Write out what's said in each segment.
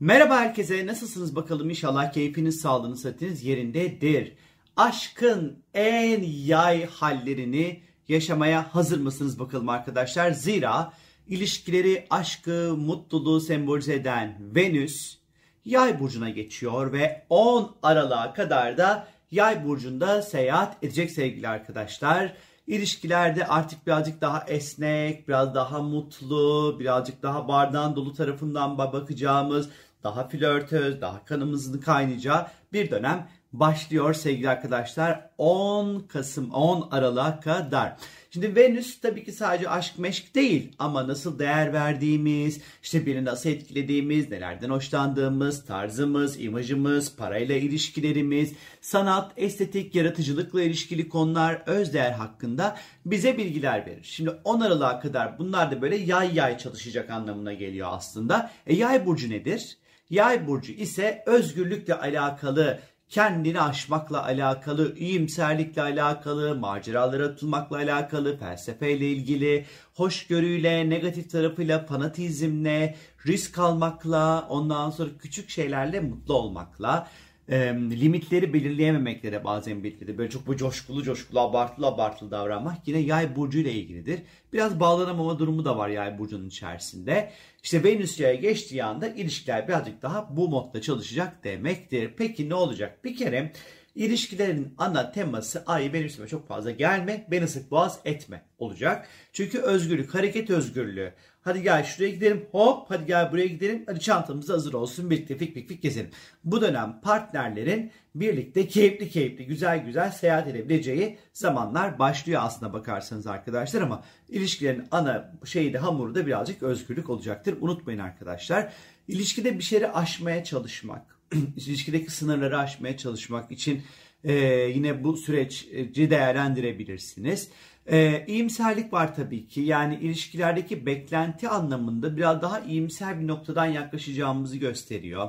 Merhaba herkese nasılsınız bakalım inşallah keyfiniz sağlığınız sıhhatiniz yerindedir. Aşkın en yay hallerini yaşamaya hazır mısınız bakalım arkadaşlar? Zira ilişkileri, aşkı, mutluluğu sembolize eden Venüs yay burcuna geçiyor ve 10 Aralık'a kadar da yay burcunda seyahat edecek sevgili arkadaşlar. İlişkilerde artık birazcık daha esnek, biraz daha mutlu, birazcık daha bardağın dolu tarafından bakacağımız, daha flörtöz, daha kanımızın kaynayacağı bir dönem başlıyor sevgili arkadaşlar 10 Kasım 10 Aralık'a kadar. Şimdi Venüs tabii ki sadece aşk meşk değil ama nasıl değer verdiğimiz, işte birini nasıl etkilediğimiz, nelerden hoşlandığımız, tarzımız, imajımız, parayla ilişkilerimiz, sanat, estetik, yaratıcılıkla ilişkili konular, öz değer hakkında bize bilgiler verir. Şimdi 10 Aralık'a kadar bunlar da böyle yay yay çalışacak anlamına geliyor aslında. E yay burcu nedir? Yay burcu ise özgürlükle alakalı, kendini aşmakla alakalı, iyimserlikle alakalı, maceralara atılmakla alakalı, felsefeyle ilgili, hoşgörüyle, negatif tarafıyla, fanatizmle, risk almakla, ondan sonra küçük şeylerle mutlu olmakla, e, limitleri belirleyememekle de bazen birlikte böyle çok bu coşkulu coşkulu abartılı abartılı davranmak yine yay burcu ile ilgilidir. Biraz bağlanamama durumu da var yay burcunun içerisinde. İşte Venüs yaya geçtiği anda ilişkiler birazcık daha bu modda çalışacak demektir. Peki ne olacak? Bir kere İlişkilerin ana teması ay benim üstüme çok fazla gelme, beni sık boğaz etme olacak. Çünkü özgürlük, hareket özgürlüğü. Hadi gel şuraya gidelim, hop hadi gel buraya gidelim, hadi çantamız hazır olsun, birlikte fik fik fik gezelim. Bu dönem partnerlerin birlikte keyifli keyifli, güzel güzel seyahat edebileceği zamanlar başlıyor aslında bakarsanız arkadaşlar ama ilişkilerin ana şeyi de hamuru da birazcık özgürlük olacaktır. Unutmayın arkadaşlar. İlişkide bir şeyleri aşmaya çalışmak, ilişkideki sınırları aşmaya çalışmak için e, yine bu süreci değerlendirebilirsiniz. E, iyimserlik var tabii ki. Yani ilişkilerdeki beklenti anlamında biraz daha iyimser bir noktadan yaklaşacağımızı gösteriyor.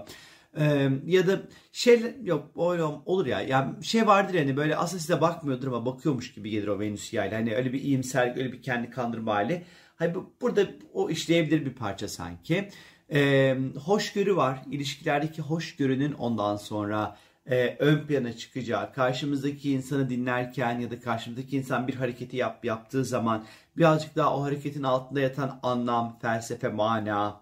Ee, ya da şey yok öyle olur ya. Yani şey vardır yani böyle aslında size bakmıyordur ama bakıyormuş gibi gelir o Venüs yani. Hani öyle bir iyimser, öyle bir kendi kandırma hali. Hani burada o işleyebilir bir parça sanki. Ee, hoşgörü var. İlişkilerdeki hoşgörünün ondan sonra e, ön plana çıkacağı, karşımızdaki insanı dinlerken ya da karşımızdaki insan bir hareketi yap, yaptığı zaman birazcık daha o hareketin altında yatan anlam, felsefe, mana,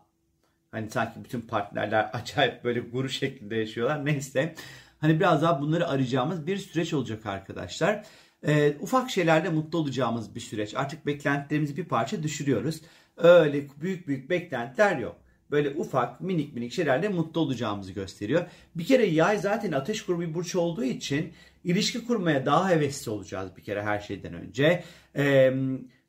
hani sanki bütün partnerler acayip böyle guru şeklinde yaşıyorlar. Neyse. Hani biraz daha bunları arayacağımız bir süreç olacak arkadaşlar. E, ufak şeylerle mutlu olacağımız bir süreç. Artık beklentilerimizi bir parça düşürüyoruz. Öyle büyük büyük beklentiler yok böyle ufak minik minik şeylerle mutlu olacağımızı gösteriyor. Bir kere yay zaten ateş grubu bir burç olduğu için ilişki kurmaya daha hevesli olacağız bir kere her şeyden önce. Ee,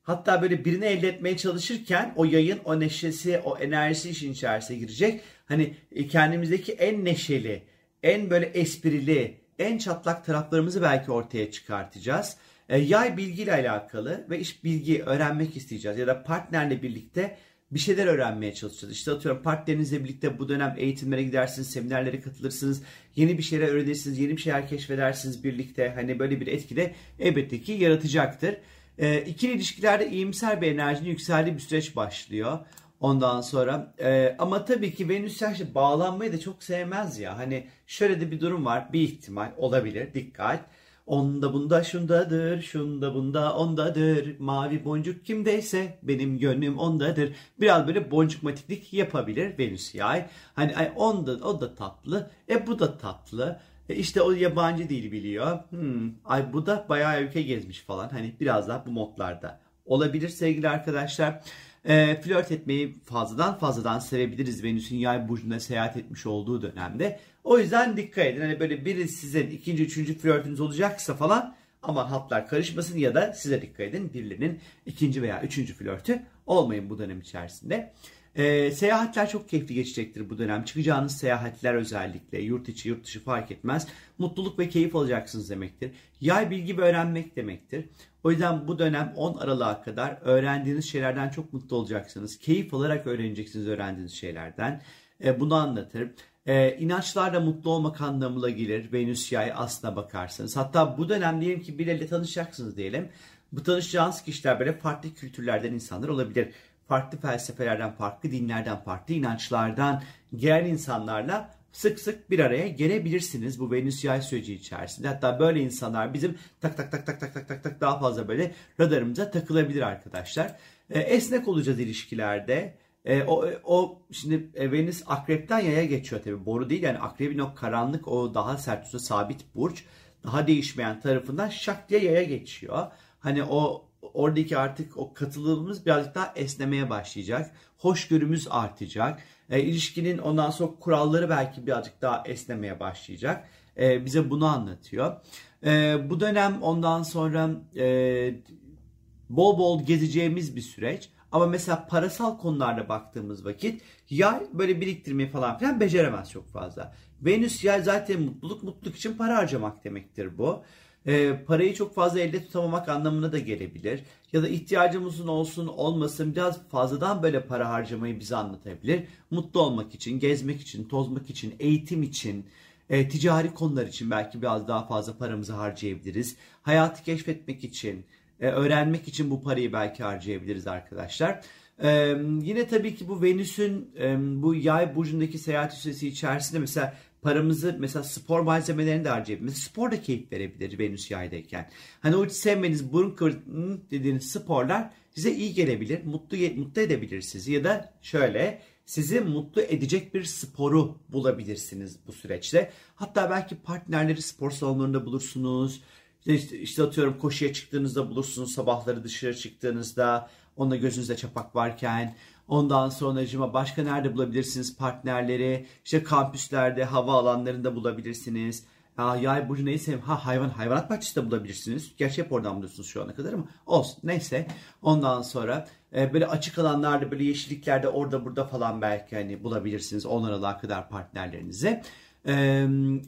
hatta böyle birini elde etmeye çalışırken o yayın o neşesi o enerjisi işin içerisine girecek. Hani e, kendimizdeki en neşeli en böyle esprili en çatlak taraflarımızı belki ortaya çıkartacağız. E, yay bilgiyle alakalı ve iş bilgi öğrenmek isteyeceğiz ya da partnerle birlikte bir şeyler öğrenmeye çalışacağız. İşte atıyorum partnerinizle birlikte bu dönem eğitimlere gidersiniz, seminerlere katılırsınız, yeni bir şeyler öğrenirsiniz, yeni bir şeyler keşfedersiniz birlikte. Hani böyle bir etki de elbette ki yaratacaktır. E, ikili ilişkilerde iyimser bir enerjinin yükseldiği bir süreç başlıyor. Ondan sonra e, ama tabii ki Venüs yaşlı bağlanmayı da çok sevmez ya. Hani şöyle de bir durum var. Bir ihtimal olabilir. Dikkat. Onda bunda şundadır, şunda bunda ondadır. Mavi boncuk kimdeyse benim gönlüm ondadır. Biraz böyle boncuk matiklik yapabilir Venüs yay. Hani ay onda o da tatlı. E bu da tatlı. E işte o yabancı dil biliyor. Hmm, ay bu da bayağı ülke gezmiş falan. Hani biraz daha bu modlarda olabilir sevgili arkadaşlar. E, flört etmeyi fazladan fazladan sevebiliriz Venüs'ün yay burcunda seyahat etmiş olduğu dönemde. O yüzden dikkat edin. Hani böyle biri sizin ikinci, üçüncü flörtünüz olacaksa falan aman hatlar karışmasın ya da size dikkat edin. Birilerinin ikinci veya üçüncü flörtü olmayın bu dönem içerisinde. E, seyahatler çok keyifli geçecektir bu dönem. Çıkacağınız seyahatler özellikle yurt içi yurt dışı fark etmez. Mutluluk ve keyif alacaksınız demektir. Yay bilgi ve öğrenmek demektir. O yüzden bu dönem 10 Aralık'a kadar öğrendiğiniz şeylerden çok mutlu olacaksınız. Keyif alarak öğreneceksiniz öğrendiğiniz şeylerden. E, bunu anlatır. E, inançlarla mutlu olmak anlamına gelir. Venüs yay aslına bakarsanız. Hatta bu dönem diyelim ki biriyle tanışacaksınız diyelim. Bu tanışacağınız kişiler böyle farklı kültürlerden insanlar olabilir farklı felsefelerden, farklı dinlerden, farklı inançlardan gelen insanlarla sık sık bir araya gelebilirsiniz bu Venüs yay süreci içerisinde. Hatta böyle insanlar bizim tak tak tak tak tak tak tak tak daha fazla böyle radarımıza takılabilir arkadaşlar. E, esnek olacağız ilişkilerde. E, o, o şimdi e, Venüs akrepten yaya geçiyor tabii. Boru değil yani akrebin o karanlık o daha sert üstü sabit burç daha değişmeyen tarafından şak diye yaya geçiyor. Hani o oradaki artık o katılımımız birazcık daha esnemeye başlayacak. Hoşgörümüz artacak. E, ilişkinin ondan sonra kuralları belki birazcık daha esnemeye başlayacak. E, bize bunu anlatıyor. E, bu dönem ondan sonra e, bol bol gezeceğimiz bir süreç. Ama mesela parasal konularda baktığımız vakit yay böyle biriktirmeyi falan filan beceremez çok fazla. Venüs yay zaten mutluluk mutluluk için para harcamak demektir bu. E, parayı çok fazla elde tutamamak anlamına da gelebilir. Ya da ihtiyacımızın olsun olmasın biraz fazladan böyle para harcamayı bize anlatabilir. Mutlu olmak için, gezmek için, tozmak için, eğitim için, e, ticari konular için belki biraz daha fazla paramızı harcayabiliriz. Hayatı keşfetmek için, e, öğrenmek için bu parayı belki harcayabiliriz arkadaşlar. Ee, yine tabii ki bu Venüs'ün e, bu yay burcundaki seyahat süresi içerisinde mesela paramızı mesela spor malzemelerini de harcayabilir. Mesela spor da keyif verebilir Venüs yaydayken. Hani o hiç sevmeniz burun kıvırt dediğiniz sporlar size iyi gelebilir. Mutlu, mutlu edebilir sizi. Ya da şöyle sizi mutlu edecek bir sporu bulabilirsiniz bu süreçte. Hatta belki partnerleri spor salonlarında bulursunuz. İşte, işte atıyorum koşuya çıktığınızda bulursunuz sabahları dışarı çıktığınızda onda gözünüzde çapak varken ondan sonra başka nerede bulabilirsiniz partnerleri işte kampüslerde hava alanlarında bulabilirsiniz Aa, yay burcu neyse ha hayvan hayvanat bahçesi de bulabilirsiniz. Gerçi hep oradan buluyorsunuz şu ana kadar ama olsun neyse. Ondan sonra e, böyle açık alanlarda böyle yeşilliklerde orada burada falan belki hani bulabilirsiniz onlara kadar partnerlerinizi. E,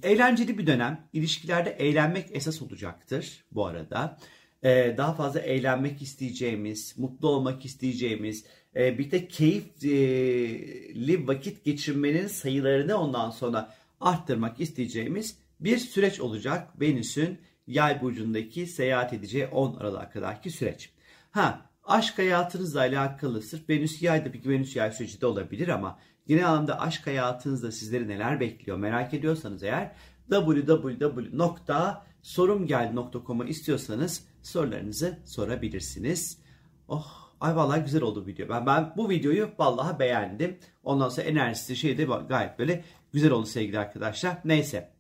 eğlenceli bir dönem. İlişkilerde eğlenmek esas olacaktır bu arada. E, daha fazla eğlenmek isteyeceğimiz, mutlu olmak isteyeceğimiz, e, bir de keyifli vakit geçirmenin sayılarını ondan sonra arttırmak isteyeceğimiz bir süreç olacak. Venüs'ün yay burcundaki seyahat edeceği 10 Aralık'a kadarki süreç. Ha aşk hayatınızla alakalı sırf Venüs yay tabii ki Venüs yay süreci de olabilir ama genel anlamda aşk hayatınızda sizleri neler bekliyor merak ediyorsanız eğer www.sorumgeldi.com'a istiyorsanız sorularınızı sorabilirsiniz. Oh ay vallahi güzel oldu video. Ben, ben bu videoyu vallahi beğendim. Ondan sonra enerjisi şey de gayet böyle güzel oldu sevgili arkadaşlar. Neyse.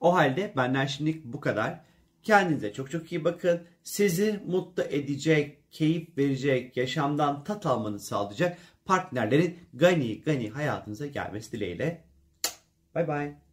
O halde benden şimdilik bu kadar. Kendinize çok çok iyi bakın. Sizi mutlu edecek, keyif verecek, yaşamdan tat almanızı sağlayacak partnerlerin gani gani hayatınıza gelmesi dileğiyle. Bye bye.